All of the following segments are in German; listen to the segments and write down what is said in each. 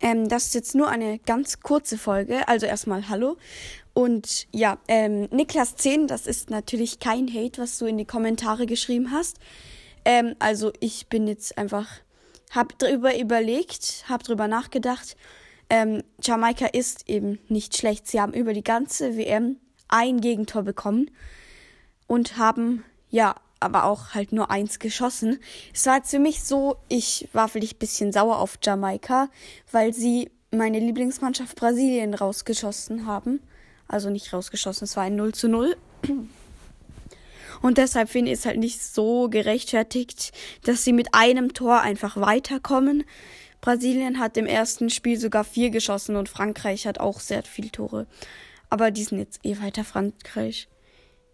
Ähm, das ist jetzt nur eine ganz kurze Folge. Also erstmal Hallo. Und ja, ähm, Niklas 10, das ist natürlich kein Hate, was du in die Kommentare geschrieben hast. Ähm, also ich bin jetzt einfach, hab drüber überlegt, hab drüber nachgedacht. Ähm, Jamaika ist eben nicht schlecht. Sie haben über die ganze WM ein Gegentor bekommen und haben ja aber auch halt nur eins geschossen. Es war jetzt für mich so, ich war vielleicht ein bisschen sauer auf Jamaika, weil sie meine Lieblingsmannschaft Brasilien rausgeschossen haben. Also nicht rausgeschossen, es war ein 0 zu 0. Und deshalb finde ich es halt nicht so gerechtfertigt, dass sie mit einem Tor einfach weiterkommen. Brasilien hat im ersten Spiel sogar vier geschossen und Frankreich hat auch sehr viele Tore. Aber die sind jetzt eh weiter Frankreich.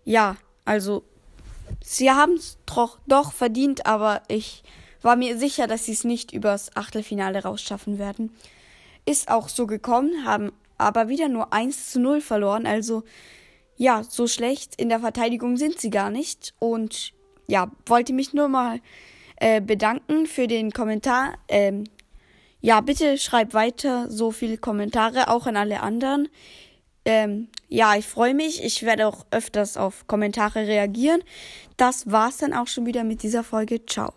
Ja, also sie haben es doch, doch verdient, aber ich war mir sicher, dass sie es nicht übers Achtelfinale rausschaffen werden. Ist auch so gekommen, haben aber wieder nur 1 zu 0 verloren. Also ja, so schlecht in der Verteidigung sind sie gar nicht. Und ja, wollte mich nur mal äh, bedanken für den Kommentar. Ähm, ja, bitte schreibt weiter so viele Kommentare, auch an alle anderen. Ähm, ja, ich freue mich. Ich werde auch öfters auf Kommentare reagieren. Das war's dann auch schon wieder mit dieser Folge. Ciao.